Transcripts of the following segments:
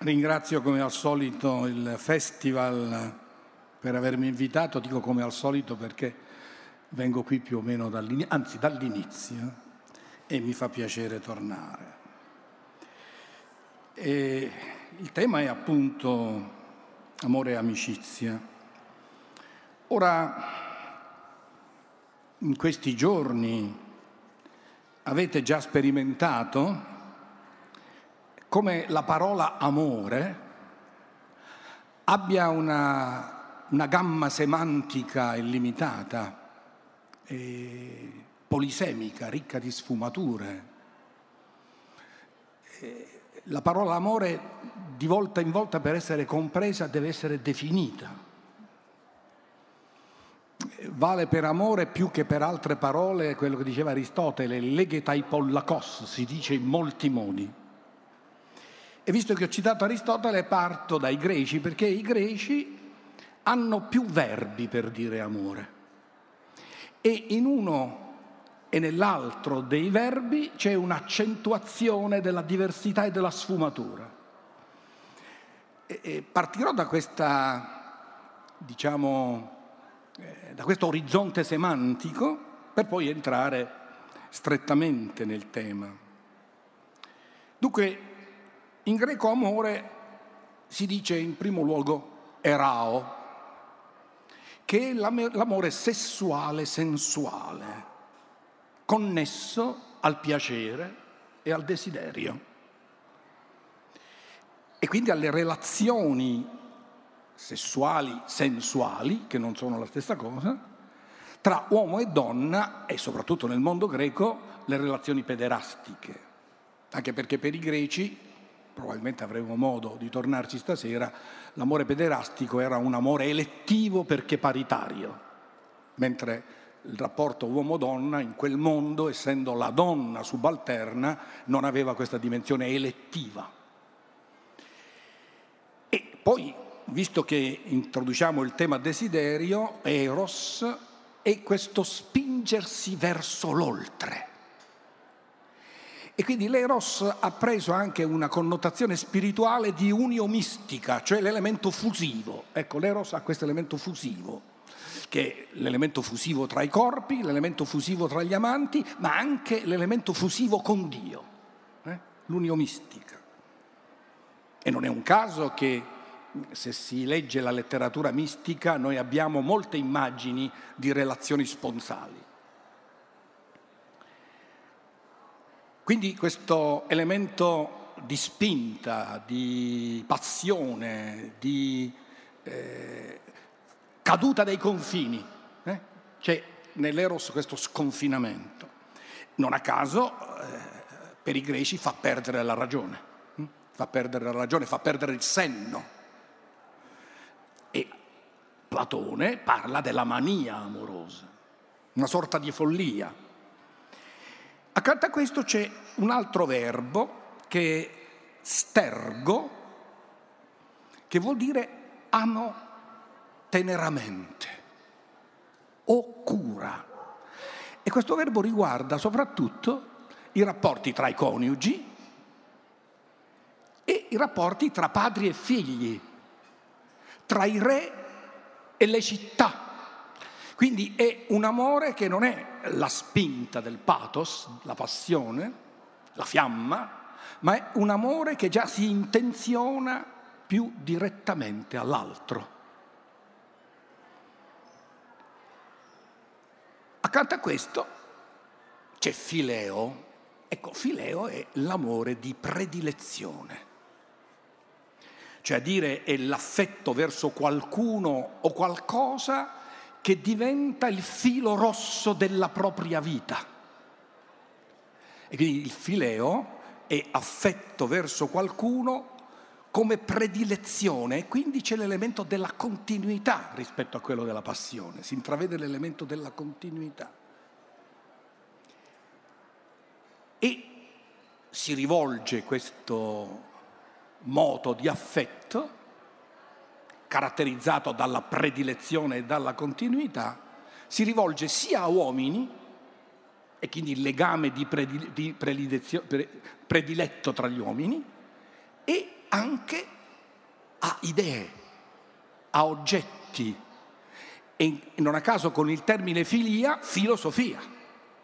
Ringrazio come al solito il festival per avermi invitato, dico come al solito perché vengo qui più o meno dall'inizio, anzi dall'inizio e mi fa piacere tornare. E il tema è appunto amore e amicizia. Ora, in questi giorni avete già sperimentato come la parola amore abbia una, una gamma semantica illimitata, polisemica, ricca di sfumature. La parola amore di volta in volta per essere compresa deve essere definita. Vale per amore più che per altre parole quello che diceva Aristotele, legetai pollakos, si dice in molti modi. E visto che ho citato Aristotele, parto dai greci, perché i greci hanno più verbi per dire amore. E in uno e nell'altro dei verbi c'è un'accentuazione della diversità e della sfumatura. E, e partirò da questa, diciamo, eh, da questo orizzonte semantico per poi entrare strettamente nel tema. Dunque, in greco amore si dice in primo luogo erao, che è l'amore sessuale, sensuale, connesso al piacere e al desiderio. E quindi alle relazioni sessuali, sensuali, che non sono la stessa cosa, tra uomo e donna e soprattutto nel mondo greco le relazioni pederastiche. Anche perché per i greci probabilmente avremo modo di tornarci stasera, l'amore pederastico era un amore elettivo perché paritario, mentre il rapporto uomo-donna in quel mondo, essendo la donna subalterna, non aveva questa dimensione elettiva. E poi, visto che introduciamo il tema desiderio, eros è questo spingersi verso l'oltre e quindi l'eros ha preso anche una connotazione spirituale di uniomistica, cioè l'elemento fusivo. Ecco, l'eros ha questo elemento fusivo, che è l'elemento fusivo tra i corpi, l'elemento fusivo tra gli amanti, ma anche l'elemento fusivo con Dio, eh? l'uniomistica. E non è un caso che se si legge la letteratura mistica noi abbiamo molte immagini di relazioni sponsali. Quindi questo elemento di spinta, di passione, di eh, caduta dei confini, eh? c'è nell'Eros questo sconfinamento. Non a caso eh, per i greci fa perdere la ragione, hm? fa perdere la ragione, fa perdere il senno. E Platone parla della mania amorosa, una sorta di follia Accanto a questo c'è un altro verbo che è stergo, che vuol dire amo teneramente o cura. E questo verbo riguarda soprattutto i rapporti tra i coniugi e i rapporti tra padri e figli, tra i re e le città quindi è un amore che non è la spinta del pathos, la passione, la fiamma, ma è un amore che già si intenziona più direttamente all'altro. Accanto a questo c'è fileo. Ecco, fileo è l'amore di predilezione. Cioè dire è l'affetto verso qualcuno o qualcosa che diventa il filo rosso della propria vita. E quindi il fileo è affetto verso qualcuno come predilezione e quindi c'è l'elemento della continuità rispetto a quello della passione, si intravede l'elemento della continuità. E si rivolge questo moto di affetto caratterizzato dalla predilezione e dalla continuità, si rivolge sia a uomini, e quindi il legame di, prediletto tra gli uomini, e anche a idee, a oggetti. E non a caso con il termine filia, filosofia,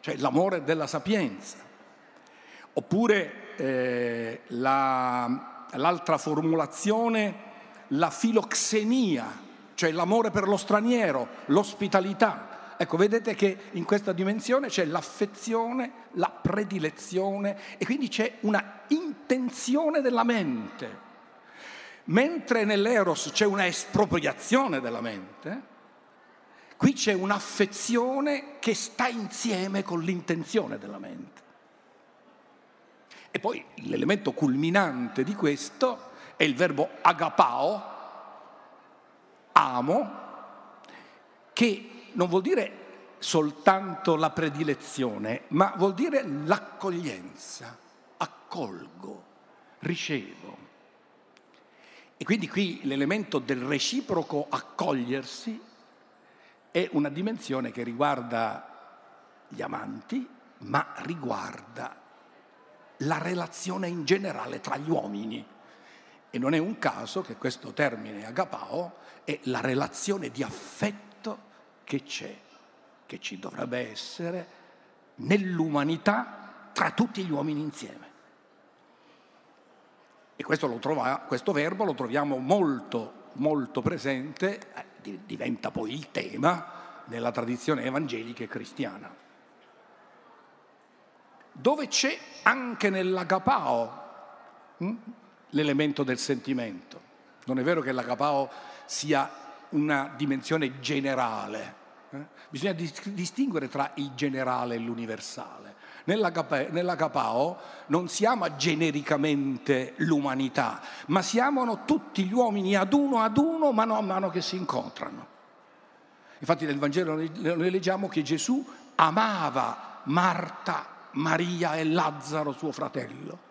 cioè l'amore della sapienza. Oppure eh, la, l'altra formulazione, la filoxenia, cioè l'amore per lo straniero, l'ospitalità. Ecco, vedete che in questa dimensione c'è l'affezione, la predilezione e quindi c'è una intenzione della mente. Mentre nell'eros c'è una espropriazione della mente, qui c'è un'affezione che sta insieme con l'intenzione della mente. E poi l'elemento culminante di questo è il verbo agapao, amo, che non vuol dire soltanto la predilezione, ma vuol dire l'accoglienza, accolgo, ricevo. E quindi qui l'elemento del reciproco accogliersi è una dimensione che riguarda gli amanti, ma riguarda la relazione in generale tra gli uomini. E non è un caso che questo termine agapao è la relazione di affetto che c'è, che ci dovrebbe essere nell'umanità tra tutti gli uomini insieme. E questo, trova, questo verbo lo troviamo molto, molto presente, eh, diventa poi il tema nella tradizione evangelica e cristiana. Dove c'è anche nell'agapao hm, l'elemento del sentimento. Non è vero che l'agapao sia una dimensione generale. Eh? Bisogna distinguere tra il generale e l'universale. Nell'agapao non si ama genericamente l'umanità, ma si amano tutti gli uomini ad uno ad uno mano a mano che si incontrano. Infatti nel Vangelo noi leggiamo che Gesù amava Marta, Maria e Lazzaro, suo fratello.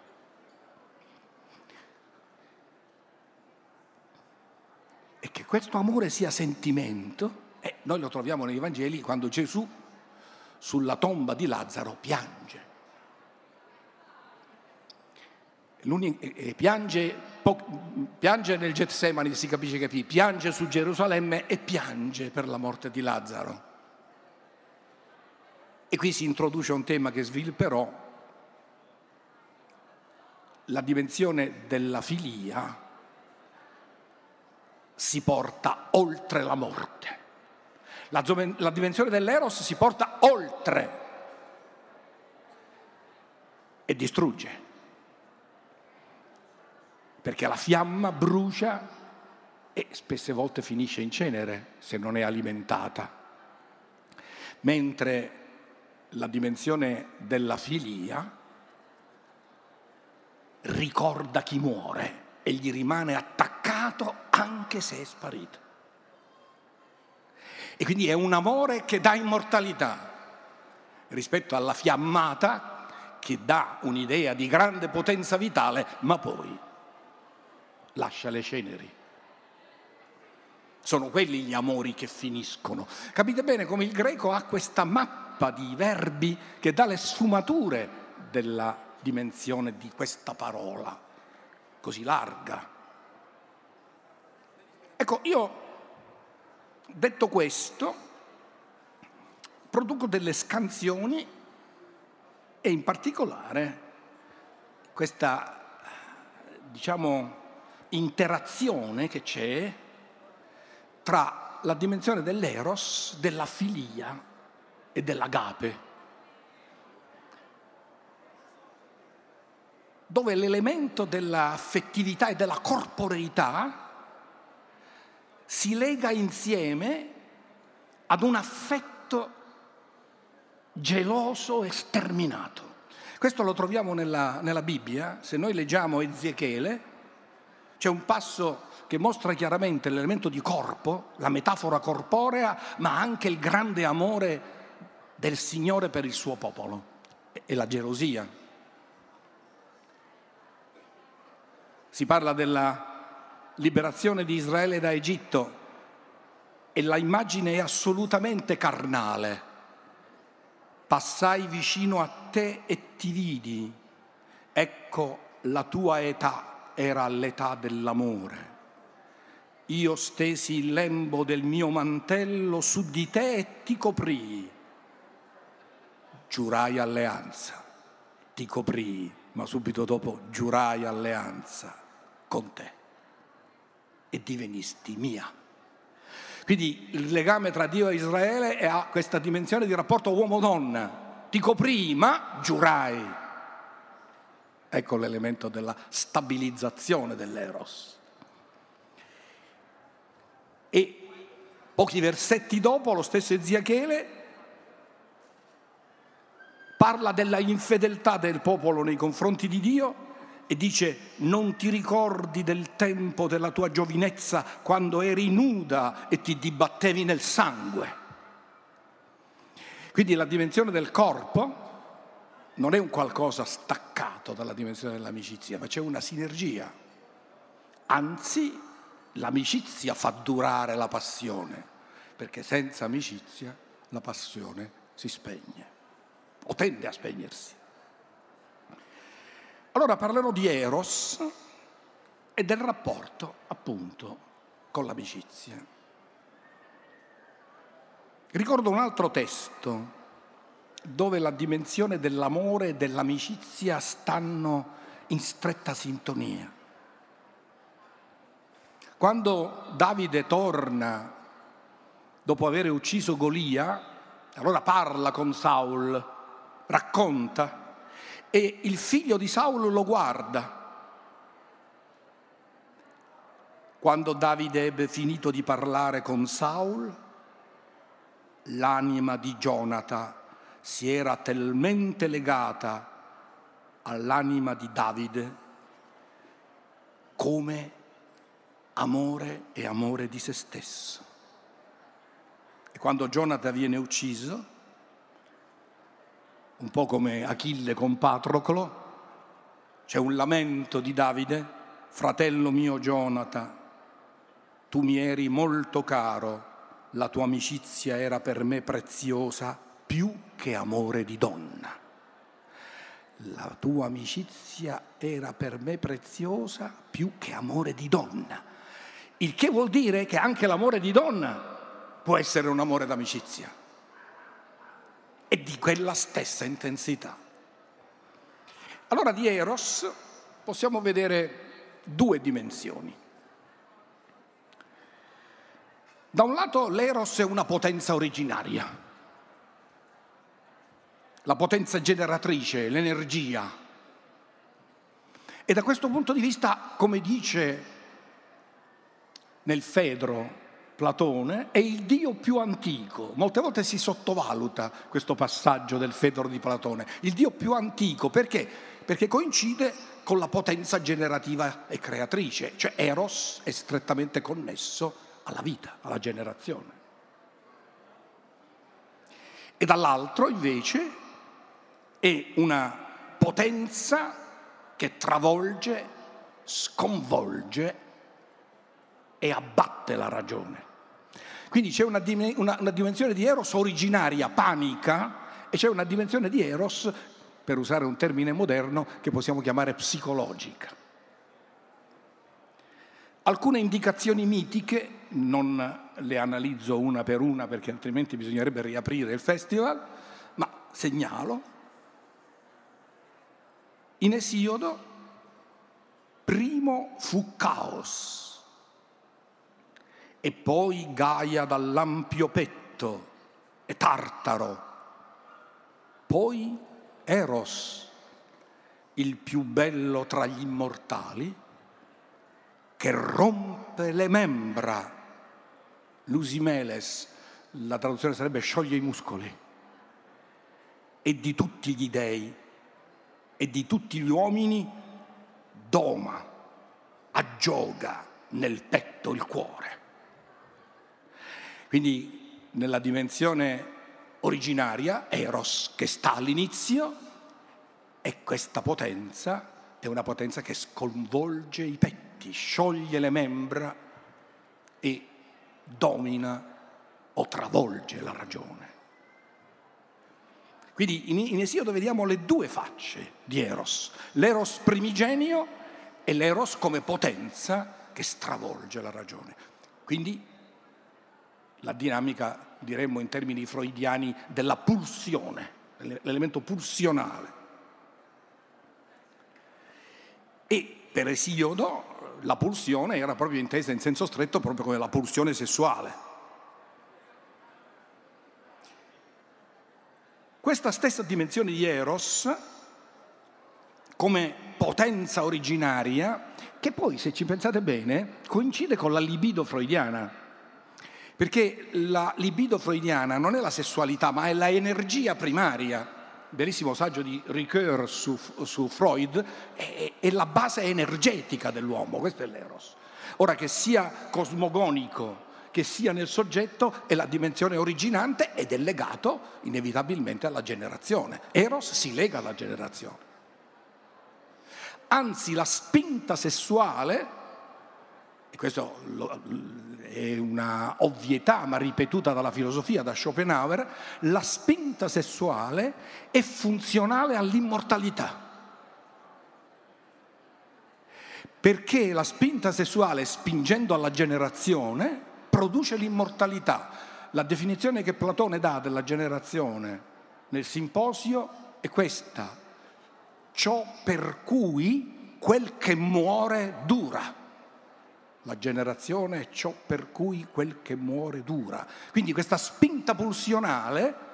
Che questo amore sia sentimento, eh, noi lo troviamo nei Vangeli quando Gesù sulla tomba di Lazzaro piange. E piange, piange nel Getsemani, si capisce che piange su Gerusalemme e piange per la morte di Lazzaro. E qui si introduce un tema che svilupperò, la dimensione della filia si porta oltre la morte. La, la dimensione dell'eros si porta oltre e distrugge. Perché la fiamma brucia e spesse volte finisce in cenere se non è alimentata. Mentre la dimensione della filia ricorda chi muore e gli rimane attaccato anche se è sparito. E quindi è un amore che dà immortalità rispetto alla fiammata che dà un'idea di grande potenza vitale, ma poi lascia le ceneri. Sono quelli gli amori che finiscono. Capite bene come il greco ha questa mappa di verbi che dà le sfumature della dimensione di questa parola così larga. Ecco, io detto questo, produco delle scansioni e in particolare questa, diciamo, interazione che c'è tra la dimensione dell'eros, della filia e dell'agape. dove l'elemento dell'affettività e della corporeità si lega insieme ad un affetto geloso e sterminato. Questo lo troviamo nella, nella Bibbia, se noi leggiamo Ezechiele, c'è un passo che mostra chiaramente l'elemento di corpo, la metafora corporea, ma anche il grande amore del Signore per il suo popolo e la gelosia si parla della liberazione di Israele da Egitto e la immagine è assolutamente carnale. Passai vicino a te e ti vidi, ecco la tua età era all'età dell'amore. Io stesi il lembo del mio mantello su di te e ti coprii. Giurai alleanza, ti coprii, ma subito dopo giurai alleanza con te e divenisti mia. Quindi il legame tra Dio e Israele ha questa dimensione di rapporto uomo-donna. Ti coprii, ma giurai. Ecco l'elemento della stabilizzazione dell'eros. E pochi versetti dopo lo stesso Eziachele parla della infedeltà del popolo nei confronti di Dio e dice non ti ricordi del tempo della tua giovinezza quando eri nuda e ti dibattevi nel sangue. Quindi la dimensione del corpo non è un qualcosa staccato dalla dimensione dell'amicizia, ma c'è una sinergia. Anzi, l'amicizia fa durare la passione, perché senza amicizia la passione si spegne o tende a spegnersi. Allora parlerò di Eros e del rapporto appunto con l'amicizia. Ricordo un altro testo dove la dimensione dell'amore e dell'amicizia stanno in stretta sintonia. Quando Davide torna dopo aver ucciso Golia, allora parla con Saul, racconta e il figlio di Saulo lo guarda. Quando Davide ebbe finito di parlare con Saul, l'anima di Jonathan si era talmente legata all'anima di Davide come amore e amore di se stesso. E quando Jonathan viene ucciso, un po' come Achille con Patroclo, c'è un lamento di Davide, fratello mio Jonathan, tu mi eri molto caro, la tua amicizia era per me preziosa più che amore di donna. La tua amicizia era per me preziosa più che amore di donna. Il che vuol dire che anche l'amore di donna può essere un amore d'amicizia e di quella stessa intensità. Allora di Eros possiamo vedere due dimensioni. Da un lato l'Eros è una potenza originaria, la potenza generatrice, l'energia. E da questo punto di vista, come dice nel Fedro Platone è il Dio più antico. Molte volte si sottovaluta questo passaggio del Fedro di Platone. Il Dio più antico perché? Perché coincide con la potenza generativa e creatrice, cioè Eros è strettamente connesso alla vita, alla generazione. E dall'altro invece è una potenza che travolge, sconvolge e abbatte la ragione. Quindi c'è una, una, una dimensione di Eros originaria, panica, e c'è una dimensione di Eros, per usare un termine moderno, che possiamo chiamare psicologica. Alcune indicazioni mitiche, non le analizzo una per una perché altrimenti bisognerebbe riaprire il festival, ma segnalo. In Esiodo, primo fu caos e poi Gaia dall'ampio petto e Tartaro, poi Eros, il più bello tra gli immortali, che rompe le membra, l'usimeles, la traduzione sarebbe scioglie i muscoli, e di tutti gli dei e di tutti gli uomini doma, aggioga nel petto il cuore. Quindi nella dimensione originaria, Eros che sta all'inizio, e questa potenza è una potenza che sconvolge i petti, scioglie le membra e domina o travolge la ragione. Quindi in, in Esiodo vediamo le due facce di Eros, l'Eros primigenio e l'eros come potenza che stravolge la ragione. Quindi la dinamica, diremmo in termini freudiani, della pulsione, l'elemento pulsionale. E per Esiodo la pulsione era proprio intesa in senso stretto proprio come la pulsione sessuale. Questa stessa dimensione di Eros, come potenza originaria, che poi, se ci pensate bene, coincide con la libido freudiana. Perché la libido freudiana non è la sessualità, ma è la energia primaria. Bellissimo saggio di Ricoeur su, su Freud, è, è, la base energetica dell'uomo, questo è l'eros. Ora che sia cosmogonico, che sia nel soggetto, è la dimensione originante ed è legato inevitabilmente alla generazione. Eros si lega alla generazione. Anzi, la spinta sessuale, e questo è una ovvietà ma ripetuta dalla filosofia, da Schopenhauer, la spinta sessuale è funzionale all'immortalità. Perché la spinta sessuale, spingendo alla generazione, produce l'immortalità. La definizione che Platone dà della generazione nel simposio è questa ciò per cui quel che muore dura. La generazione è ciò per cui quel che muore dura. Quindi questa spinta pulsionale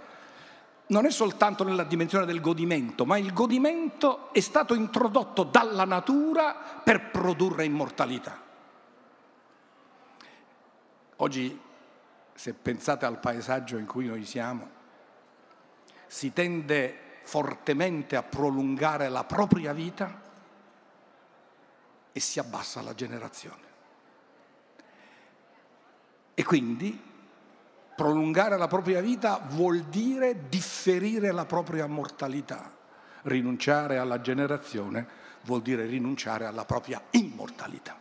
non è soltanto nella dimensione del godimento, ma il godimento è stato introdotto dalla natura per produrre immortalità. Oggi, se pensate al paesaggio in cui noi siamo, si tende fortemente a prolungare la propria vita e si abbassa la generazione. E quindi prolungare la propria vita vuol dire differire la propria mortalità. Rinunciare alla generazione vuol dire rinunciare alla propria immortalità.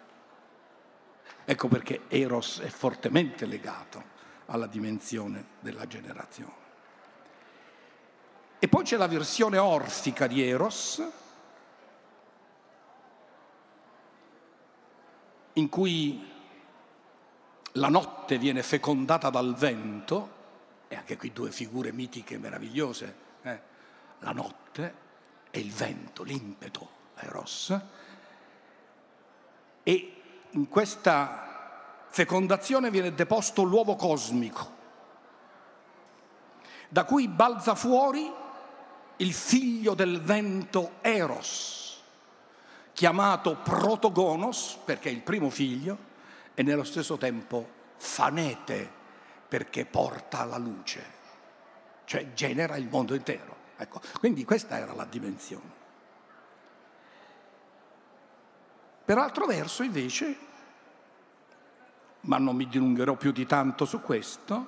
Ecco perché Eros è fortemente legato alla dimensione della generazione. E poi c'è la versione orfica di Eros, in cui la notte viene fecondata dal vento, e anche qui due figure mitiche meravigliose, eh? la notte e il vento, l'impeto, Eros, e in questa fecondazione viene deposto l'uovo cosmico, da cui balza fuori il figlio del vento Eros, chiamato Protogonos perché è il primo figlio e nello stesso tempo Fanete perché porta la luce, cioè genera il mondo intero. Ecco, quindi questa era la dimensione. Per altro verso invece, ma non mi dilungherò più di tanto su questo,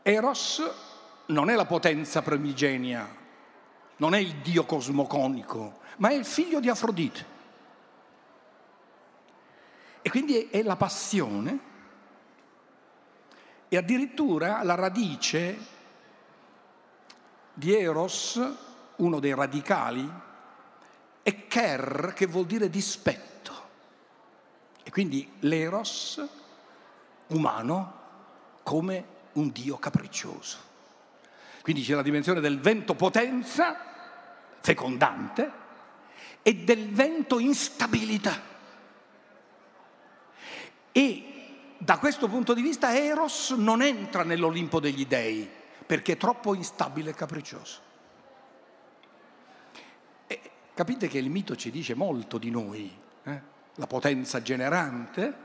Eros non è la potenza primigenia, non è il Dio cosmoconico, ma è il figlio di Afrodite. E quindi è la passione e addirittura la radice di Eros, uno dei radicali, è Ker, che vuol dire dispetto. E quindi l'Eros umano come un Dio capriccioso. Quindi c'è la dimensione del vento potenza, fecondante, e del vento instabilità. E da questo punto di vista Eros non entra nell'Olimpo degli dei, perché è troppo instabile e capriccioso. E capite che il mito ci dice molto di noi, eh? la potenza generante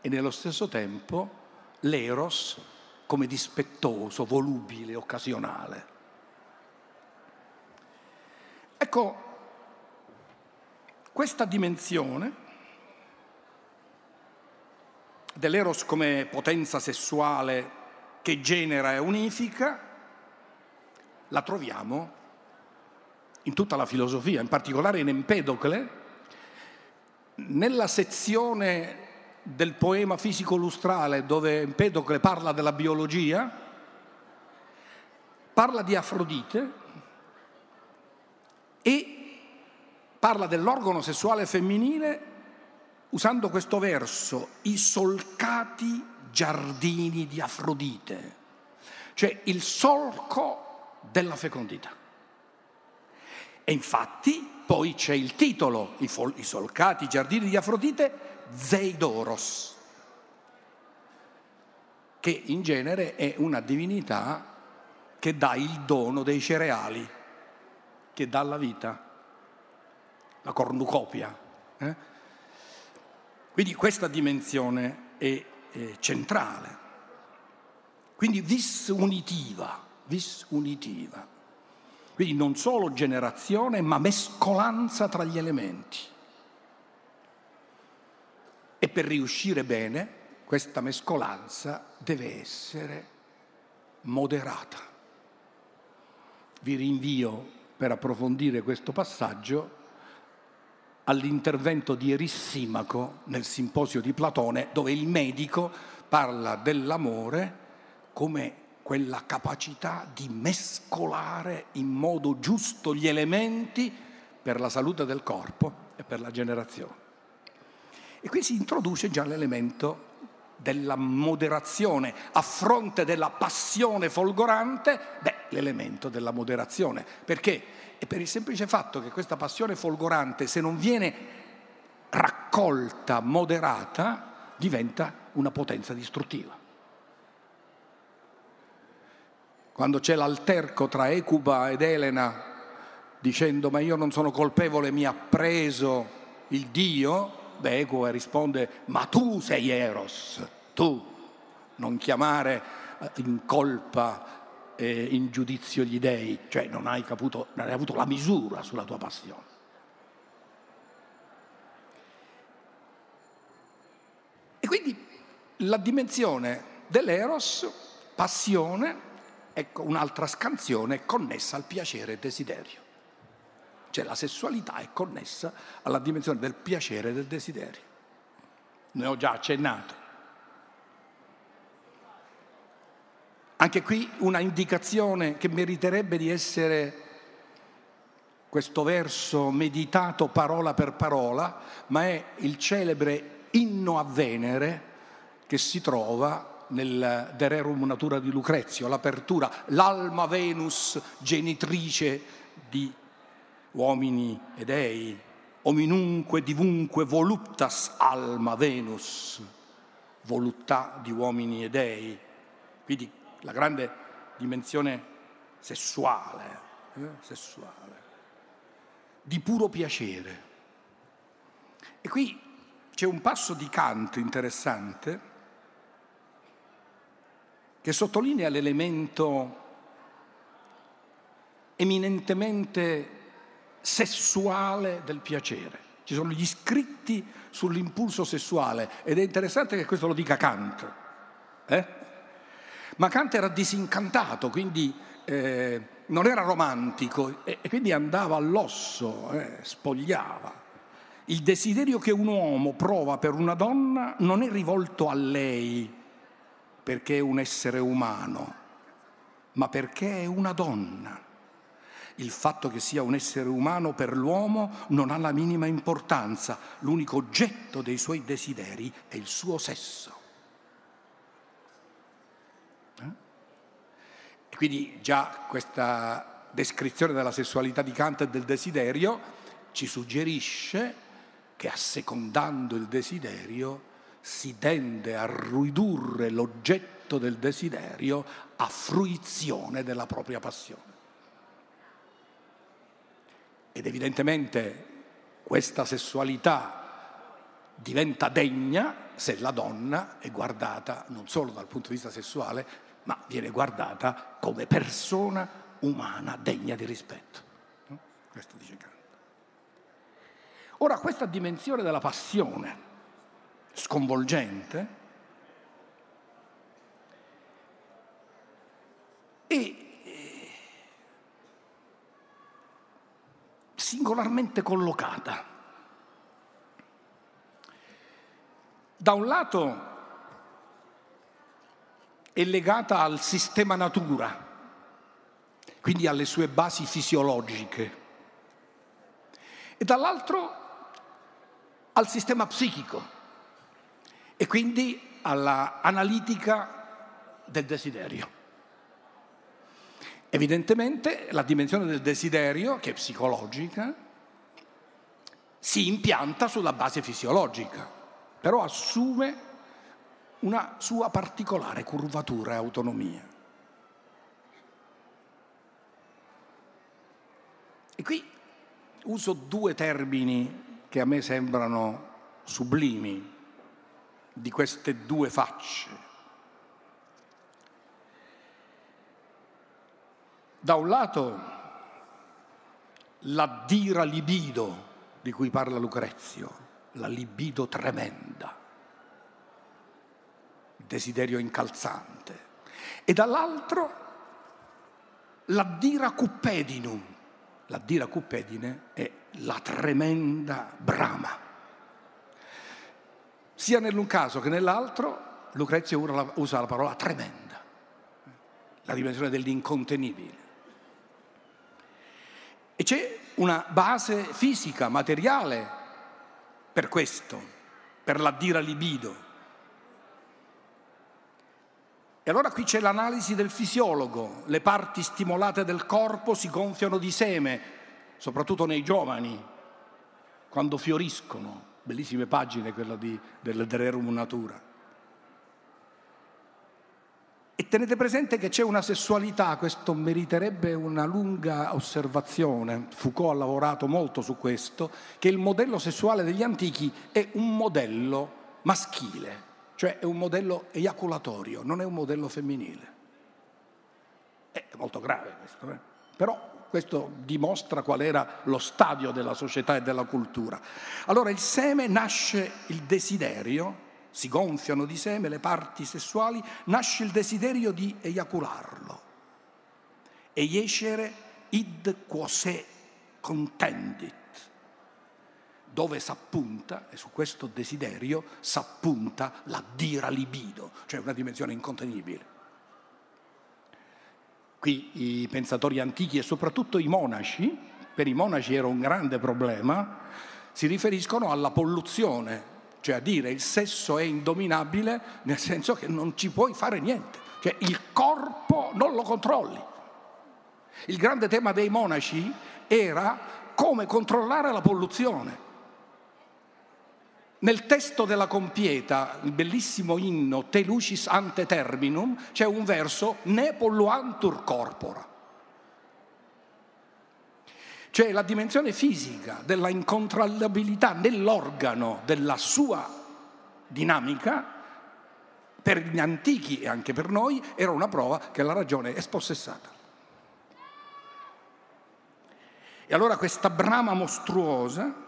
e nello stesso tempo l'Eros come dispettoso, volubile, occasionale. Ecco, questa dimensione dell'eros come potenza sessuale che genera e unifica, la troviamo in tutta la filosofia, in particolare in Empedocle, nella sezione del poema fisico-lustrale dove Empedocle parla della biologia, parla di Afrodite e parla dell'organo sessuale femminile usando questo verso, i solcati giardini di Afrodite, cioè il solco della fecondità. E infatti poi c'è il titolo, i, fol- i solcati giardini di Afrodite, Zeidoros, che in genere è una divinità che dà il dono dei cereali, che dà la vita, la cornucopia. Eh? Quindi questa dimensione è, è centrale. Quindi vis unitiva, vis unitiva. Quindi non solo generazione, ma mescolanza tra gli elementi. E per riuscire bene, questa mescolanza deve essere moderata. Vi rinvio per approfondire questo passaggio all'intervento di Erissimaco nel simposio di Platone, dove il medico parla dell'amore come quella capacità di mescolare in modo giusto gli elementi per la salute del corpo e per la generazione. E qui si introduce già l'elemento della moderazione a fronte della passione folgorante, beh, l'elemento della moderazione. Perché? È per il semplice fatto che questa passione folgorante, se non viene raccolta, moderata, diventa una potenza distruttiva. quando c'è l'alterco tra Ecuba ed Elena dicendo ma io non sono colpevole, mi ha preso il Dio, beh Ecuba risponde ma tu sei Eros, tu, non chiamare in colpa e in giudizio gli dei, cioè non hai, caputo, non hai avuto la misura sulla tua passione. E quindi la dimensione dell'eros, passione, ecco un'altra scansione connessa al piacere e desiderio. Cioè la sessualità è connessa alla dimensione del piacere e del desiderio. Ne ho già accennato. Anche qui una indicazione che meriterebbe di essere questo verso meditato parola per parola, ma è il celebre inno a Venere che si trova nel De Rerum Natura di Lucrezio, l'apertura, l'alma Venus genitrice di uomini e dei, ominunque divunque voluptas alma Venus, voluttà di uomini e dei. Quindi la grande dimensione sessuale, eh, sessuale, di puro piacere. E qui c'è un passo di Kant interessante che sottolinea l'elemento eminentemente sessuale del piacere. Ci sono gli scritti sull'impulso sessuale ed è interessante che questo lo dica Kant. Eh? Ma Kant era disincantato, quindi eh, non era romantico e, e, quindi andava all'osso, eh, spogliava. Il desiderio che un uomo prova per una donna non è rivolto a lei, perché è un essere umano, ma perché è una donna. Il fatto che sia un essere umano per l'uomo non ha la minima importanza, l'unico oggetto dei suoi desideri è il suo sesso. E quindi già questa descrizione della sessualità di Kant e del desiderio ci suggerisce che assecondando il desiderio si tende a ridurre l'oggetto del desiderio a fruizione della propria passione. Ed evidentemente questa sessualità diventa degna se la donna è guardata non solo dal punto di vista sessuale, ma viene guardata come persona umana degna di rispetto. Questo dice Kant. Ora, questa dimensione della passione, sconvolgente e eh, singolarmente collocata. Da un lato è legata al sistema natura, quindi alle sue basi fisiologiche, e dall'altro al sistema psichico e quindi alla analitica del desiderio. Evidentemente la dimensione del desiderio, che è psicologica, si impianta sulla base fisiologica, però assume una sua particolare curvatura e autonomia. E qui uso due termini che a me sembrano sublimi di queste due facce. Da un lato la dira libido di cui parla Lucrezio, la libido tremenda, desiderio incalzante, e dall'altro la dira cupedinum, la dira cupedine è la tremenda brama. Sia nell'un caso che nell'altro, Lucrezio usa la parola tremenda, la dimensione dell'incontenibile. E c'è una base fisica, materiale per questo, per la dira libido. E allora qui c'è l'analisi del fisiologo, le parti stimolate del corpo si gonfiano di seme, soprattutto nei giovani, quando fioriscono, bellissime pagine quella di, del Rerum Natura. E tenete presente che c'è una sessualità, questo meriterebbe una lunga osservazione, Foucault ha lavorato molto su questo, che il modello sessuale degli antichi è un modello maschile, cioè è un modello eiaculatorio, non è un modello femminile. È molto grave questo, eh? però questo dimostra qual era lo stadio della società e della cultura. Allora il seme nasce il desiderio, si gonfiano di seme le parti sessuali, nasce il desiderio di eiacularlo. E iescere id quose contendit dove s'appunta, e su questo desiderio s'appunta la dira libido, cioè una dimensione incontenibile. Qui i pensatori antichi e soprattutto i monaci, per i monaci era un grande problema, si riferiscono alla polluzione, cioè a dire il sesso è indominabile nel senso che non ci puoi fare niente, cioè il corpo non lo controlli. Il grande tema dei monaci era come controllare la polluzione. Nel testo della compieta, il bellissimo inno Te lucis ante terminum, c'è un verso Ne polluantur corpora. Cioè la dimensione fisica della incontrollabilità nell'organo della sua dinamica, per gli antichi e anche per noi, era una prova che la ragione è spossessata. E allora questa brama mostruosa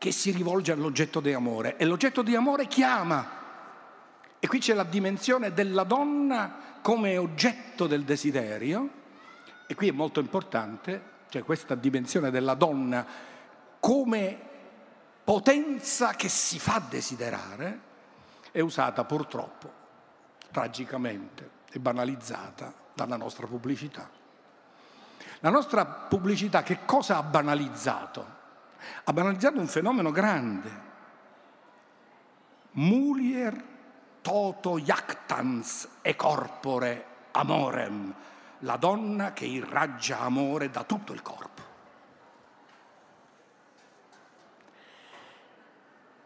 che si rivolge all'oggetto di amore e l'oggetto di amore chiama. E qui c'è la dimensione della donna come oggetto del desiderio e qui è molto importante, cioè questa dimensione della donna come potenza che si fa desiderare è usata purtroppo, tragicamente e banalizzata dalla nostra pubblicità. La nostra pubblicità che cosa ha banalizzato? Ha banalizzato un fenomeno grande. Mulier toto iactans e corpore amorem, la donna che irraggia amore da tutto il corpo.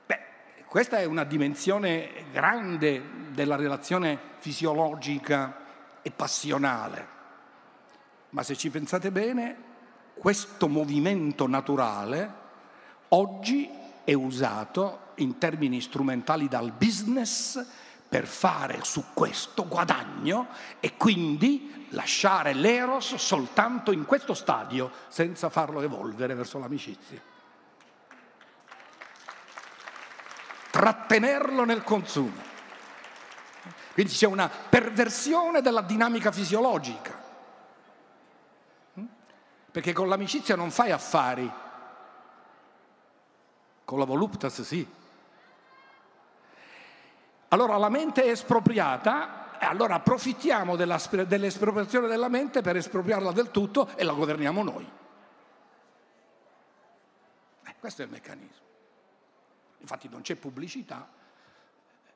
Beh, questa è una dimensione grande della relazione fisiologica e passionale, ma se ci pensate bene, questo movimento naturale oggi è usato in termini strumentali dal business per fare su questo guadagno e quindi lasciare l'eros soltanto in questo stadio senza farlo evolvere verso l'amicizia. Trattenerlo nel consumo. Quindi c'è una perversione della dinamica fisiologica. Perché con l'amicizia non fai affari, con la voluptas sì. Allora la mente è espropriata e allora approfittiamo dell'espropriazione della mente per espropriarla del tutto e la governiamo noi. Questo è il meccanismo. Infatti non c'è pubblicità.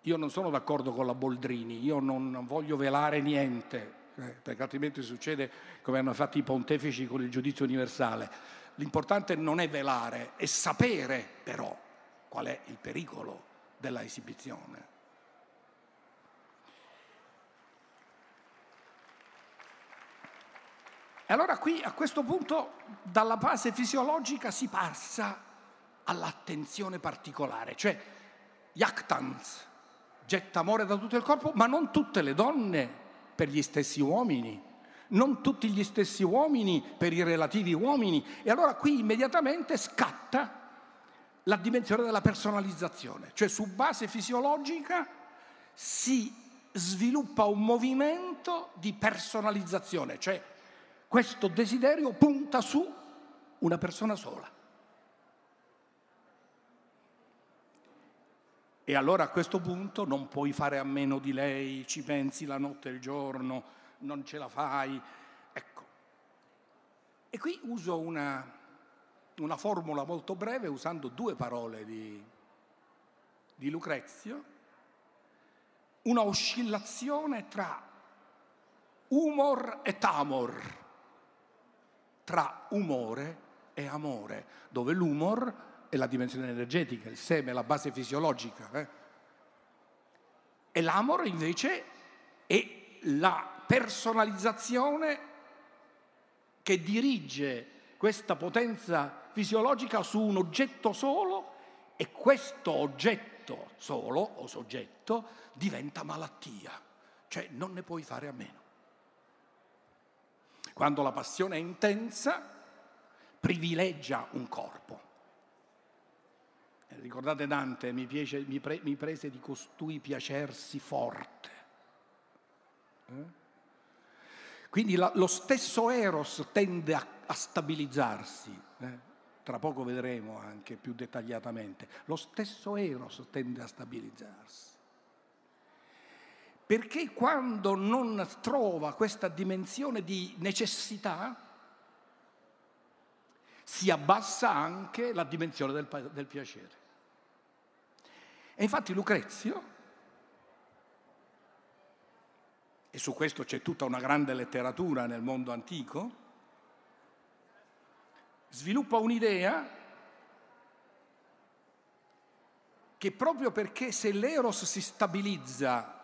Io non sono d'accordo con la Boldrini, io non voglio velare niente, eh, perché altrimenti succede come hanno fatto i pontefici con il giudizio universale. L'importante non è velare, è sapere però qual è il pericolo della esibizione. E allora qui a questo punto dalla base fisiologica si passa all'attenzione particolare, cioè Yactans getta amore da tutto il corpo, ma non tutte le donne per gli stessi uomini, non tutti gli stessi uomini per i relativi uomini. E allora qui immediatamente scatta la dimensione della personalizzazione, cioè su base fisiologica si sviluppa un movimento di personalizzazione, cioè questo desiderio punta su una persona sola. E allora a questo punto non puoi fare a meno di lei, ci pensi la notte e il giorno, non ce la fai. Ecco. E qui uso una, una formula molto breve usando due parole di, di Lucrezio, una oscillazione tra humor e tamor tra umore e amore, dove l'umor è la dimensione energetica, il seme, la base fisiologica. Eh? E l'amor invece è la personalizzazione che dirige questa potenza fisiologica su un oggetto solo e questo oggetto solo o soggetto diventa malattia, cioè non ne puoi fare a meno. Quando la passione è intensa, privilegia un corpo. Eh, ricordate Dante, mi, piace, mi, pre, mi prese di costui piacersi forte. Eh? Quindi la, lo stesso Eros tende a, a stabilizzarsi, eh? tra poco vedremo anche più dettagliatamente, lo stesso Eros tende a stabilizzarsi perché quando non trova questa dimensione di necessità, si abbassa anche la dimensione del, del piacere. E infatti Lucrezio, e su questo c'è tutta una grande letteratura nel mondo antico, sviluppa un'idea che proprio perché se l'eros si stabilizza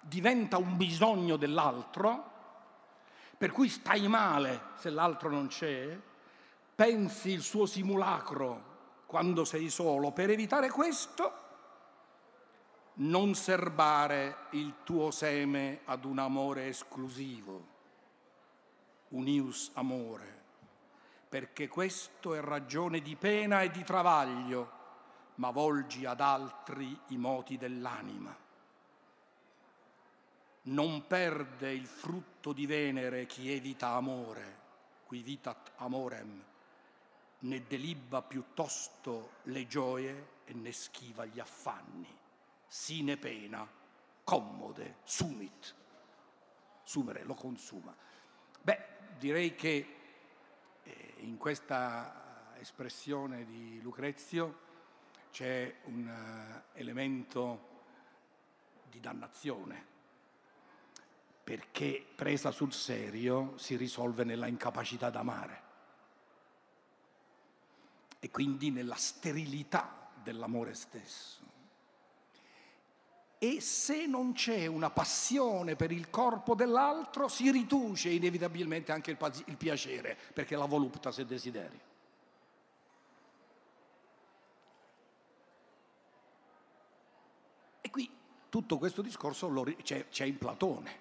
diventa un bisogno dell'altro, per cui stai male se l'altro non c'è, pensi il suo simulacro quando sei solo. Per evitare questo, non serbare il tuo seme ad un amore esclusivo, un ius amore, perché questo è ragione di pena e di travaglio, ma volgi ad altri i moti dell'anima. Non perde il frutto di Venere chi evita amore, qui vitat amorem, né delibba piuttosto le gioie e ne schiva gli affanni, sine pena, commode, sumit. Sumere lo consuma. Beh, direi che eh, in questa espressione di Lucrezio c'è un uh, elemento di dannazione perché presa sul serio si risolve nella incapacità d'amare e quindi nella sterilità dell'amore stesso. E se non c'è una passione per il corpo dell'altro, si riduce inevitabilmente anche il, piacere, perché la voluptas è desiderio. E qui tutto questo discorso c'è, c'è in Platone.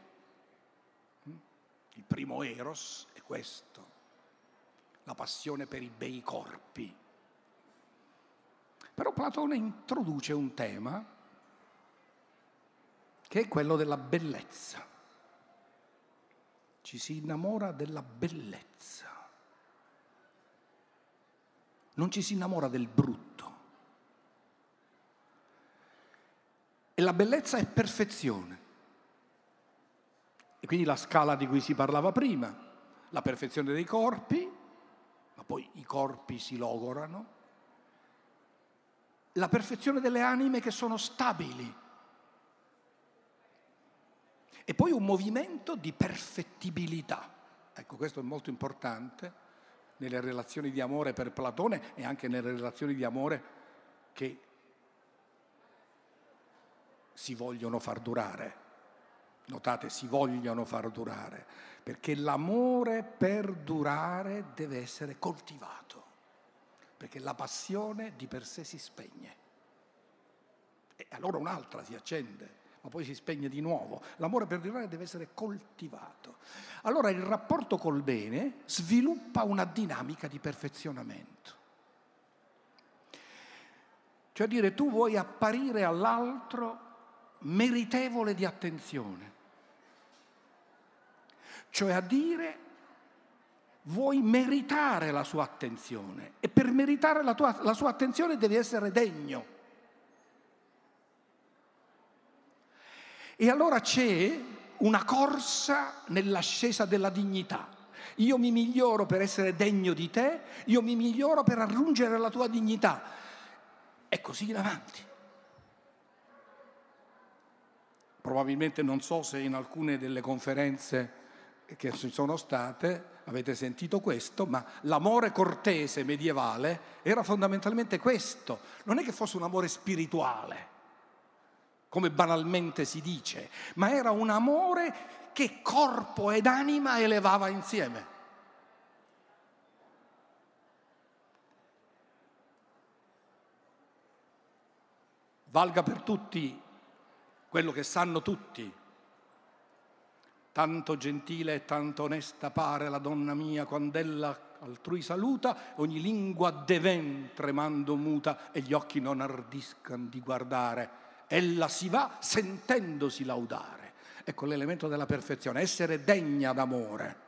Il primo eros è questo, la passione per i bei corpi. Però Platone introduce un tema che è quello della bellezza. Ci si innamora della bellezza. Non ci si innamora del brutto. E la bellezza è perfezione. E quindi la scala di cui si parlava prima, la perfezione dei corpi, ma poi i corpi si logorano, la perfezione delle anime che sono stabili. E poi un movimento di perfettibilità. Ecco, questo è molto importante nelle relazioni di amore per Platone e anche nelle relazioni di amore che si vogliono far durare. Notate, si vogliono far durare, perché l'amore per durare deve essere coltivato, perché la passione di per sé si spegne. E allora un'altra si accende, ma poi si spegne di nuovo. L'amore per durare deve essere coltivato. Allora il rapporto col bene sviluppa una dinamica di perfezionamento. Cioè dire tu vuoi apparire all'altro meritevole di attenzione. Cioè a dire vuoi meritare la sua attenzione e per meritare la, tua, la sua attenzione devi essere degno. E allora c'è una corsa nell'ascesa della dignità. Io mi miglioro per essere degno di te, io mi miglioro per raggiungere la tua dignità. E così in avanti. Probabilmente non so se in alcune delle conferenze che ci sono state avete sentito questo, ma l'amore cortese medievale era fondamentalmente questo. Non è che fosse un amore spirituale come banalmente si dice, ma era un amore che corpo ed anima elevava insieme. Valga per tutti quello che sanno tutti. Tanto gentile e tanto onesta pare la donna mia quando ella altrui saluta, ogni lingua deven tremando muta e gli occhi non ardiscan di guardare ella si va sentendosi laudare. Ecco l'elemento della perfezione, essere degna d'amore.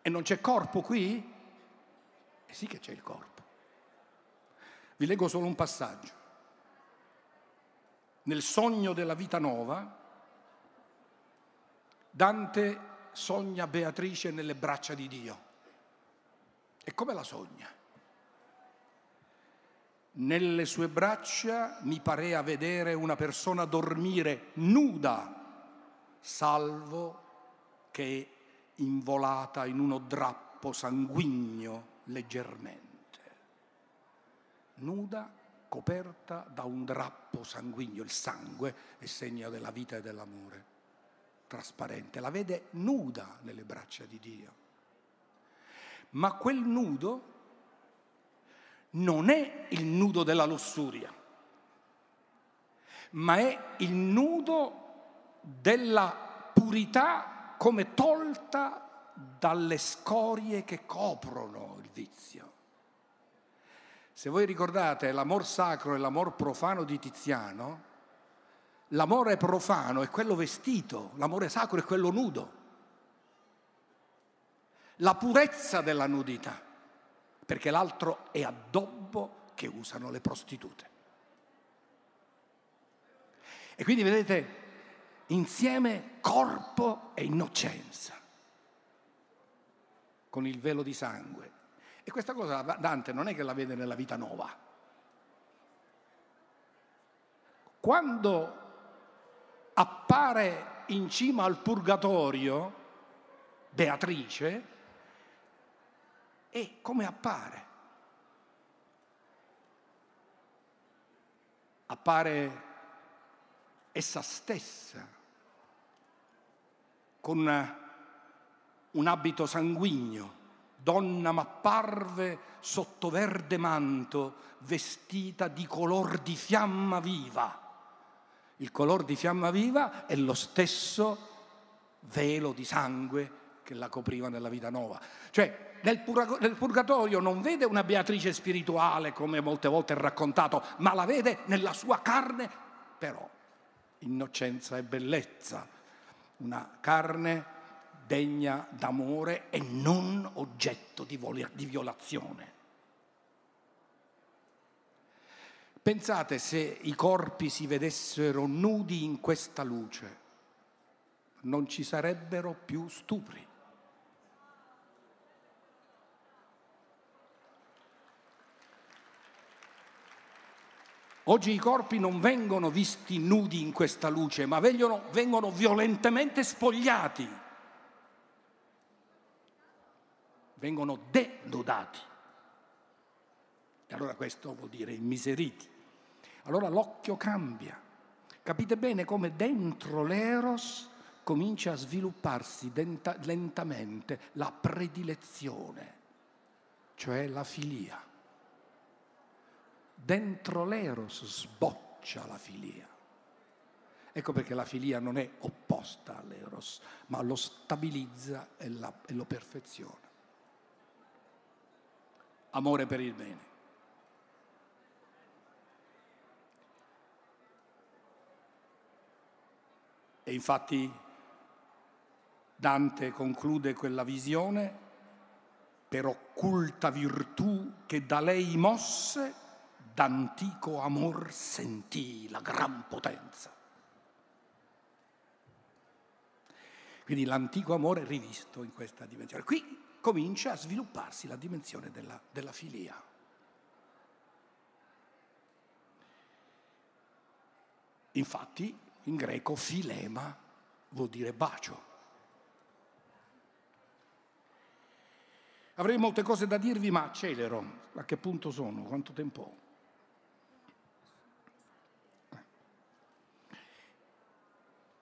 E non c'è corpo qui? Eh sì che c'è il corpo. Vi leggo solo un passaggio. Nel sogno della vita nuova, Dante sogna Beatrice nelle braccia di Dio. E come la sogna? Nelle sue braccia mi parea vedere una persona dormire nuda, salvo che involata in uno drappo sanguigno leggermente. Nuda, coperta da un drappo sanguigno, il sangue è segno della vita e dell'amore, trasparente. La vede nuda nelle braccia di Dio. Ma quel nudo non è il nudo della lussuria, ma è il nudo della purità come tolta dalle scorie che coprono il vizio. Se voi ricordate l'amor sacro e l'amor profano di Tiziano, l'amore profano è quello vestito, l'amore sacro è quello nudo. La purezza della nudità perché l'altro è addobbo che usano le prostitute. E quindi vedete insieme corpo e innocenza, con il velo di sangue. E questa cosa Dante non è che la vede nella vita nuova. Quando appare in cima al purgatorio Beatrice, e come appare. Appare essa stessa, con un abito sanguigno. Donna m'apparve sotto verde manto, vestita di color di fiamma viva. Il color di fiamma viva è lo stesso velo di sangue che la copriva nella vita nuova. Cioè, nel, purgatorio non vede una Beatrice spirituale come molte volte è raccontato, ma la vede nella sua carne, però innocenza e bellezza, una carne degna d'amore e non oggetto di, violazione. Pensate se i corpi si vedessero nudi in questa luce, non ci sarebbero più stupri. Oggi i corpi non vengono visti nudi in questa luce, ma vengono, vengono violentemente spogliati, vengono denudati. E allora questo vuol dire immiseriti. Allora l'occhio cambia. Capite bene come dentro l'eros comincia a svilupparsi lentamente la predilezione, cioè la filia. Dentro l'eros sboccia la filia. Ecco perché la filia non è opposta all'eros, ma lo stabilizza e, la, e lo perfeziona. Amore per il bene. E infatti Dante conclude quella visione per occulta virtù che da lei mosse, d'antico amor sentì la gran potenza. Quindi l'antico amore è rivisto in questa dimensione. Qui comincia a svilupparsi la dimensione della, della filia. Infatti in greco filema vuol dire bacio. Avrei molte cose da dirvi, ma accelero. A che punto sono? Quanto tempo ho?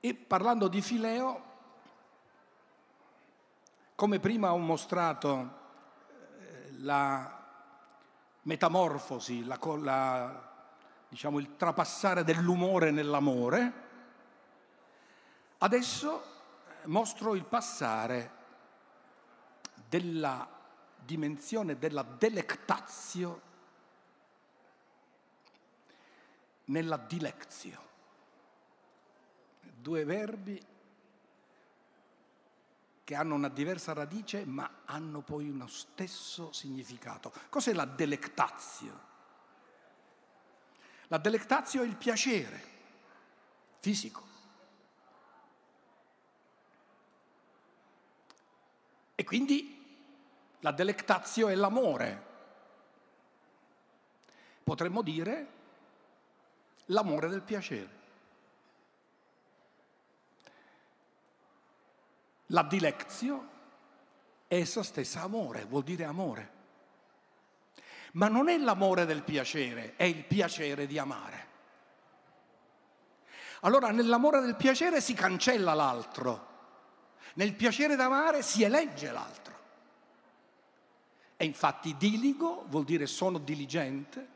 E parlando di Fileo, come prima ho mostrato eh, la metamorfosi, la, la, diciamo, il trapassare dell'umore nell'amore, adesso mostro il passare della dimensione della delectazio nella dilezio. Due verbi che hanno una diversa radice ma hanno poi uno stesso significato. Cos'è la delectazio? La delectazio è il piacere fisico. E quindi la delectazio è l'amore. Potremmo dire l'amore del piacere. La dilexio è essa stessa amore, vuol dire amore. Ma non è l'amore del piacere, è il piacere di amare. Allora nell'amore del piacere si cancella l'altro, nel piacere d'amare si elegge l'altro. E infatti diligo vuol dire sono diligente,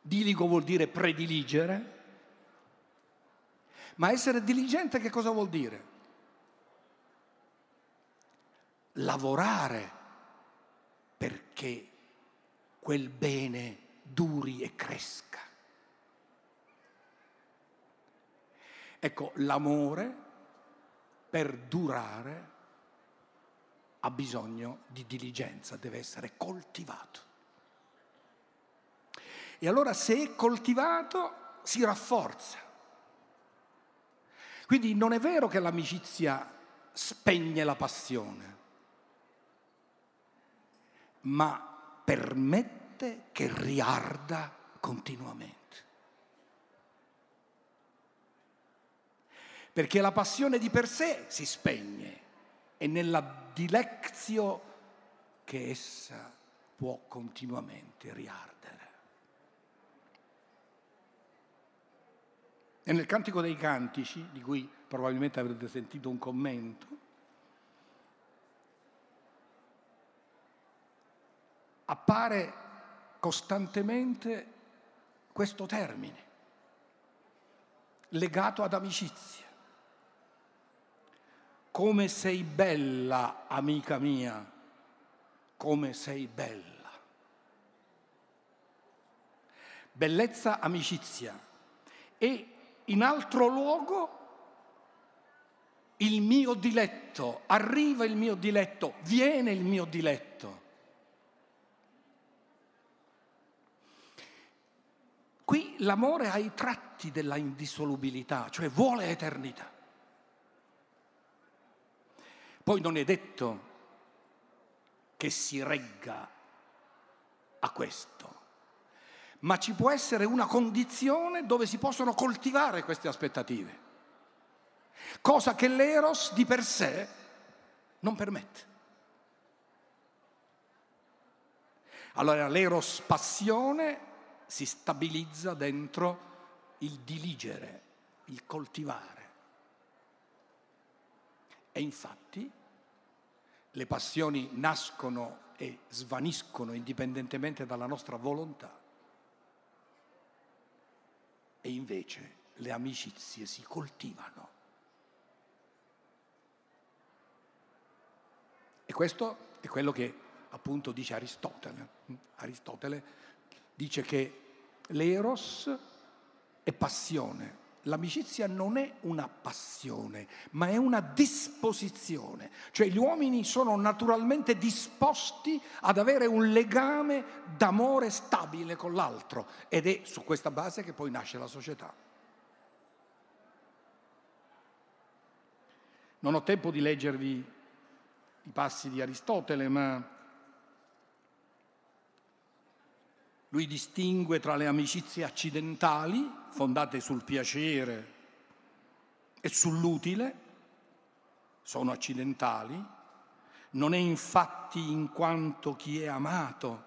diligo vuol dire prediligere, ma essere diligente che cosa vuol dire? Lavorare perché quel bene duri e cresca. Ecco, l'amore per durare ha bisogno di diligenza, deve essere coltivato. E allora se è coltivato si rafforza. Quindi non è vero che l'amicizia spegne la passione, ma permette che riarda continuamente. Perché la passione di per sé si spegne e nella dilexio che essa può continuamente riardere. E nel Cantico dei Cantici, di cui probabilmente avrete sentito un commento, appare costantemente questo termine, legato ad amicizia. Come sei bella, amica mia, come sei bella. Bellezza, amicizia. E in altro luogo il mio diletto, arriva il mio diletto, viene il mio diletto. Qui l'amore ha i tratti della indissolubilità, cioè vuole eternità. Poi non è detto che si regga a questo, ma ci può essere una condizione dove si possono coltivare queste aspettative, cosa che l'eros di per sé non permette. Allora l'eros passione si stabilizza dentro il diligere, il coltivare. E infatti le passioni nascono e svaniscono indipendentemente dalla nostra volontà. E invece le amicizie si coltivano. E questo è quello che appunto dice Aristotele. Aristotele dice che l'eros è passione. L'amicizia non è una passione, ma è una disposizione. Cioè gli uomini sono naturalmente disposti ad avere un legame d'amore stabile con l'altro ed è su questa base che poi nasce la società. Non ho tempo di leggervi i passi di Aristotele, ma Lui distingue tra le amicizie accidentali, fondate sul piacere e sull'utile, sono accidentali, non è infatti in quanto chi è amato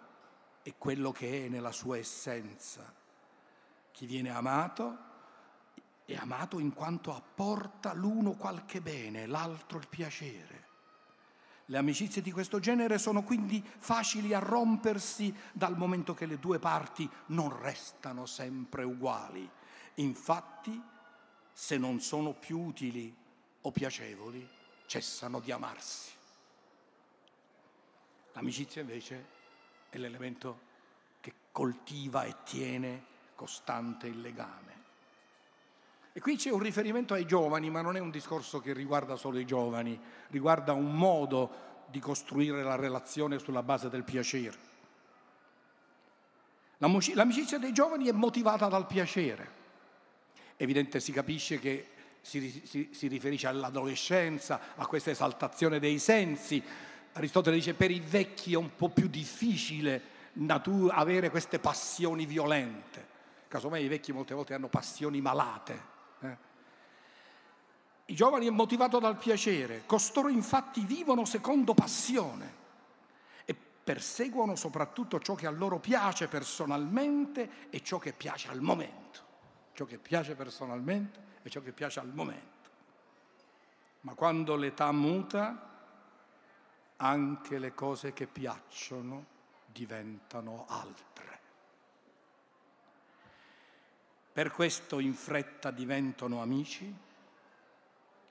è quello che è nella sua essenza. Chi viene amato è amato in quanto apporta l'uno qualche bene, l'altro il piacere. Le amicizie di questo genere sono quindi facili a rompersi dal momento che le due parti non restano sempre uguali. Infatti, se non sono più utili o piacevoli, cessano di amarsi. L'amicizia invece è l'elemento che coltiva e tiene costante il legame. E qui c'è un riferimento ai giovani, ma non è un discorso che riguarda solo i giovani, riguarda un modo di costruire la relazione sulla base del piacere. L'amicizia dei giovani è motivata dal piacere. Evidente si capisce che si, si, si riferisce all'adolescenza, a questa esaltazione dei sensi. Aristotele dice per i vecchi è un po' più difficile natura, avere queste passioni violente. Casomai i vecchi molte volte hanno passioni malate. I giovani è motivato dal piacere, costoro infatti vivono secondo passione e perseguono soprattutto ciò che a loro piace personalmente e ciò che piace al momento. Ciò che piace personalmente e ciò che piace al momento. Ma quando l'età muta, anche le cose che piacciono diventano altre. Per questo in fretta diventano amici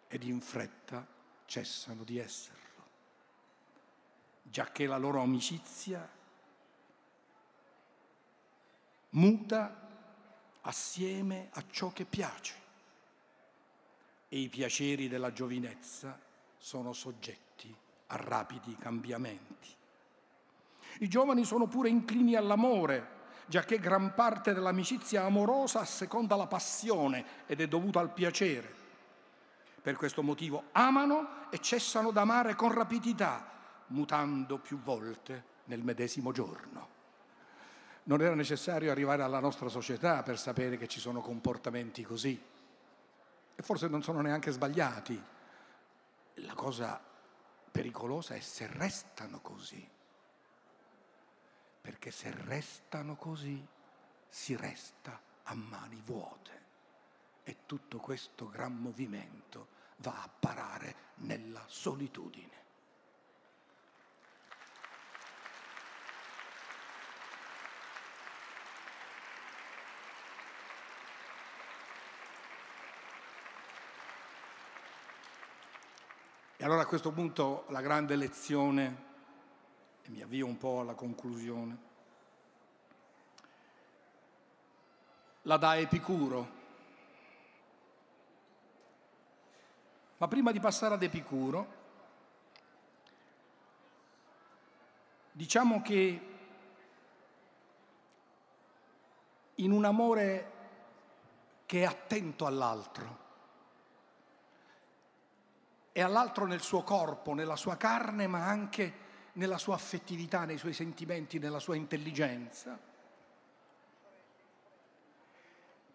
ed in fretta cessano di esserlo, giacché la loro amicizia muta assieme a ciò che piace e i piaceri della giovinezza sono soggetti a rapidi cambiamenti. I giovani sono pure inclini all'amore giacché gran parte dell'amicizia amorosa asseconda la passione ed è dovuta al piacere. Per questo motivo amano e cessano d'amare con rapidità, mutando più volte nel medesimo giorno. Non era necessario arrivare alla nostra società per sapere che ci sono comportamenti così. E forse non sono neanche sbagliati. La cosa pericolosa è se restano così perché se restano così si resta a mani vuote e tutto questo gran movimento va a parare nella solitudine. E allora a questo punto la grande lezione e mi avvio un po' alla conclusione. La dà Epicuro. Ma prima di passare ad Epicuro, diciamo che in un amore che è attento all'altro e all'altro nel suo corpo, nella sua carne, ma anche nella sua affettività, nei suoi sentimenti, nella sua intelligenza.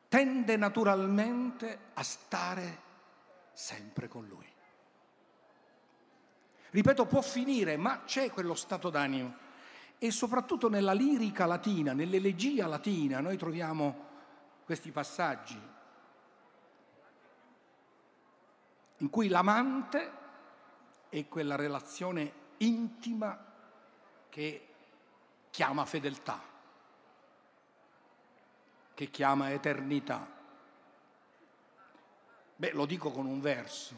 tende naturalmente a stare sempre con lui. Ripeto, può finire, ma c'è quello stato d'animo. E soprattutto nella lirica latina, nell'elegia latina, noi troviamo questi passaggi in cui l'amante è quella relazione intima che chiama fedeltà, che chiama eternità. Beh, lo dico con un verso.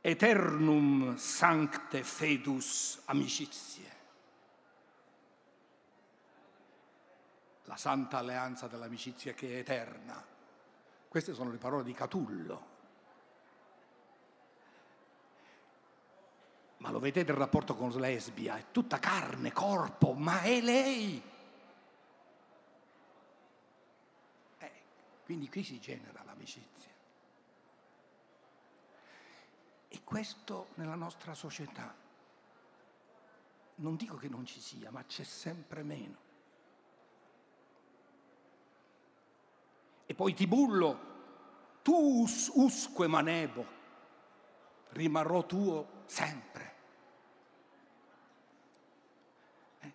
Eternum sancte fedus amicizie. La santa alleanza dell'amicizia che è eterna. Queste sono le parole di Catullo. Ma lo vedete il rapporto con Lesbia, è tutta carne, corpo, ma è lei. Eh, quindi qui si genera l'amicizia. E questo nella nostra società. Non dico che non ci sia, ma c'è sempre meno. E poi ti bullo, tu usque manebo, rimarrò tuo sempre. Eh,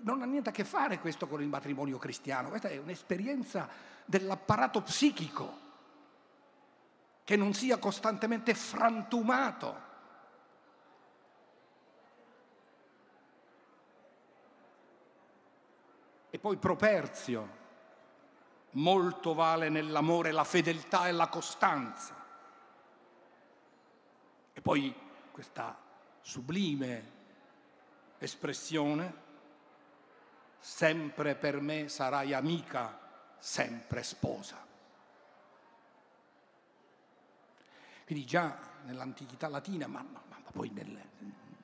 non ha niente a che fare questo con il matrimonio cristiano, questa è un'esperienza dell'apparato psichico che non sia costantemente frantumato. E poi Properzio, molto vale nell'amore la fedeltà e la costanza. E poi questa sublime espressione, sempre per me sarai amica, sempre sposa. Quindi già nell'antichità latina, ma, ma, poi nel,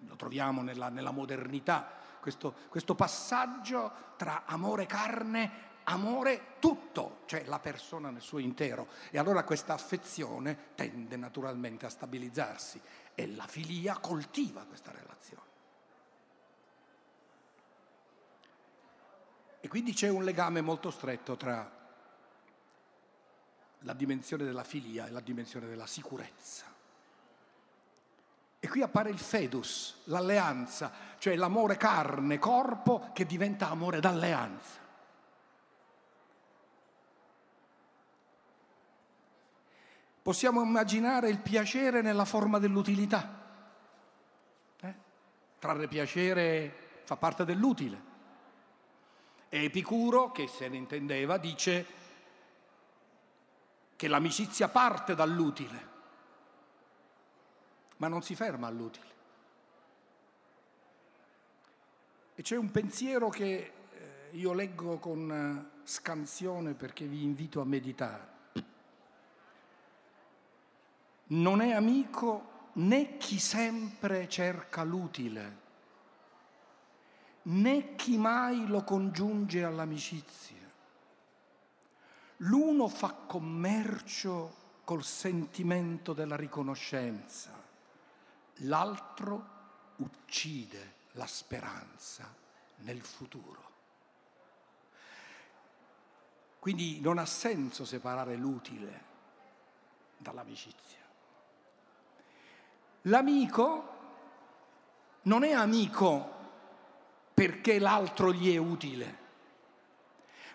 lo troviamo nella, nella modernità, questo, questo passaggio tra amore carne amore tutto, cioè la persona nel suo intero. E allora questa affezione tende naturalmente a stabilizzarsi e la filia coltiva questa relazione. E quindi c'è un legame molto stretto tra la dimensione della filia e la dimensione della sicurezza. E qui appare il fedus, l'alleanza, cioè l'amore carne, corpo che diventa amore d'alleanza. Possiamo immaginare il piacere nella forma dell'utilità. Eh? Trarre piacere fa parte dell'utile. E Epicuro, che se ne intendeva, dice che l'amicizia parte dall'utile, ma non si ferma all'utile. E c'è un pensiero che eh, io leggo con eh, scansione perché vi invito a meditare. Non è amico né chi sempre cerca l'utile, né chi mai lo congiunge all'amicizia. L'uno fa commercio col sentimento della riconoscenza, l'altro uccide la speranza nel futuro. Quindi non ha senso separare l'utile dall'amicizia. L'amico non è amico perché l'altro gli è utile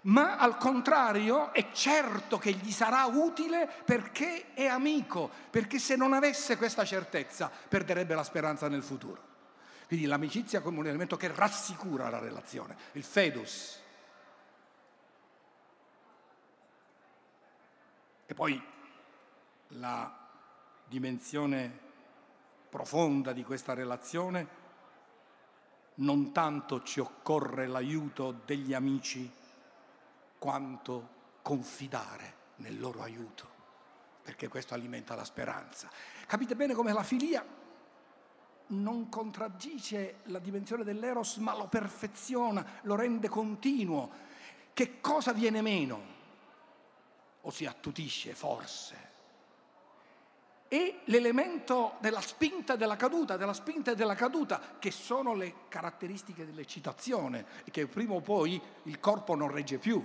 ma al contrario è certo che gli sarà utile perché è amico, perché se non avesse questa certezza perderebbe la speranza nel futuro. Quindi l'amicizia come un elemento che rassicura la relazione, il fedus. E poi la dimensione profonda di questa relazione, non tanto ci occorre l'aiuto degli amici, quanto confidare nel loro aiuto, perché questo alimenta la speranza. Capite bene come la filia non contraddice la dimensione dell'eros, ma lo perfeziona, lo rende continuo. Che cosa viene meno? O si attutisce forse? E l'elemento della spinta e della caduta, della spinta e della caduta, che sono le caratteristiche dell'eccitazione, che prima o poi il corpo non regge più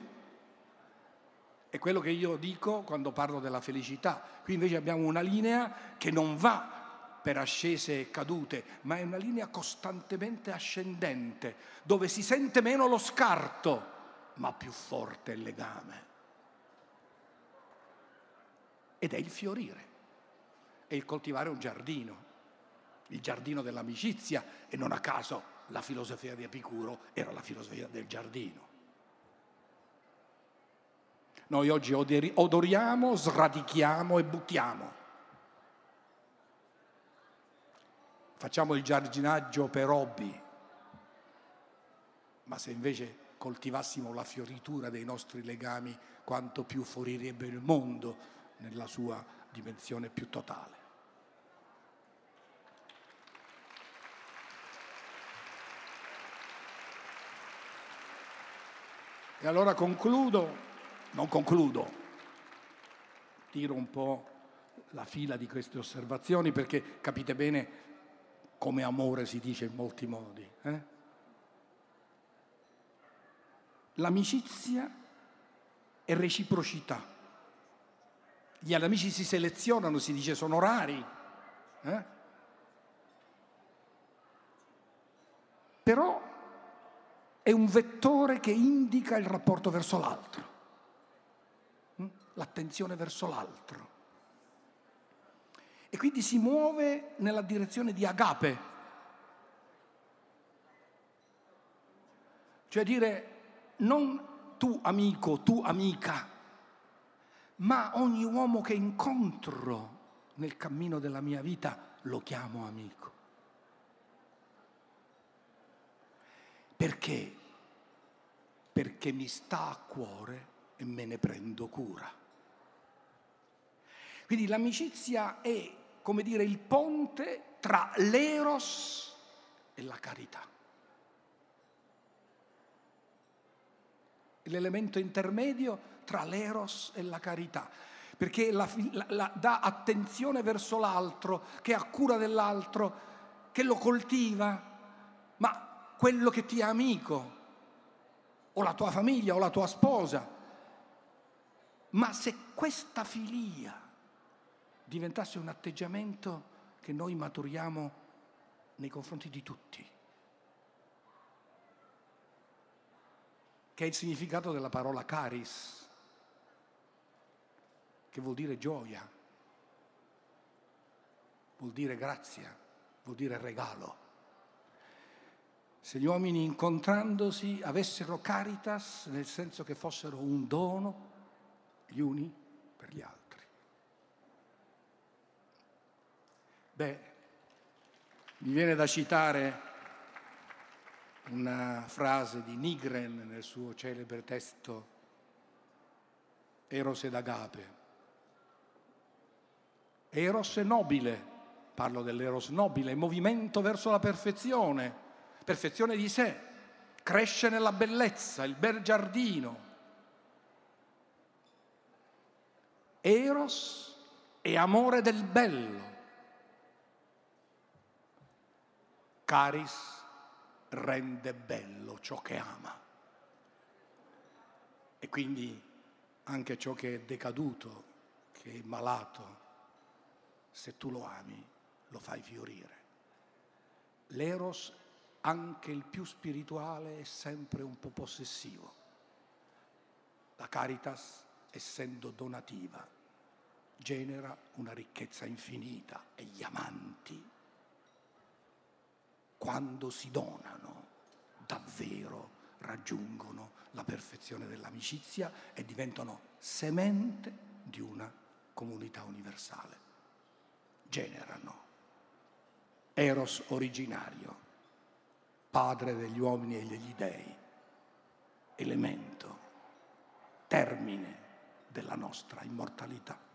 È quello che io dico quando parlo della felicità. Qui invece abbiamo una linea che non va per ascese e cadute, ma è una linea costantemente ascendente, dove si sente meno lo scarto, ma più forte il legame. Ed è il fiorire, è il coltivare un giardino, il giardino dell'amicizia e non a caso la filosofia di Epicuro era la filosofia del giardino. Noi oggi odoriamo, sradichiamo e buttiamo. Facciamo il giardinaggio per hobby, ma se invece coltivassimo la fioritura dei nostri legami, quanto più fiorirebbe il mondo nella sua dimensione più totale. E allora concludo, non concludo, tiro un po' la fila di queste osservazioni perché capite bene come amore si dice in molti modi. Eh? L'amicizia è reciprocità. Gli amici si selezionano, si dice sono rari. Eh? Però è un vettore che indica il rapporto verso l'altro, hm? l'attenzione verso l'altro. E quindi si muove nella direzione di agape, cioè dire non tu amico, tu amica, ma ogni uomo che incontro nel cammino della mia vita lo chiamo amico. Perché? Perché mi sta a cuore e me ne prendo cura. Quindi l'amicizia è, come dire, il ponte tra l'eros e la carità. L'elemento intermedio tra l'eros e la carità, perché la, la, la, dà attenzione verso l'altro, che ha cura dell'altro, che lo coltiva, ma quello che ti è amico, o la tua famiglia, o la tua sposa. Ma se questa filia diventasse un atteggiamento che noi maturiamo nei confronti di tutti, che è il significato della parola caris, che vuol dire gioia, vuol dire grazia, vuol dire regalo se gli uomini incontrandosi avessero caritas, nel senso che fossero un dono gli uni per gli altri. Beh, mi viene da citare una frase di Nigren nel suo celebre testo Eros ed Agape. Eros è nobile, parlo dell'eros nobile, movimento verso la perfezione perfezione di sé, cresce nella bellezza, il bel giardino. Eros è amore del bello. Caris rende bello ciò che ama. E quindi anche ciò che è decaduto, che è malato, se tu lo ami, lo fai fiorire. L'eros anche il più spirituale è sempre un po' possessivo. La caritas, essendo donativa, genera una ricchezza infinita e gli amanti, quando si donano, davvero raggiungono la perfezione dell'amicizia e diventano semente di una comunità universale. Generano eros originario padre degli uomini e degli dei, elemento, termine della nostra immortalità.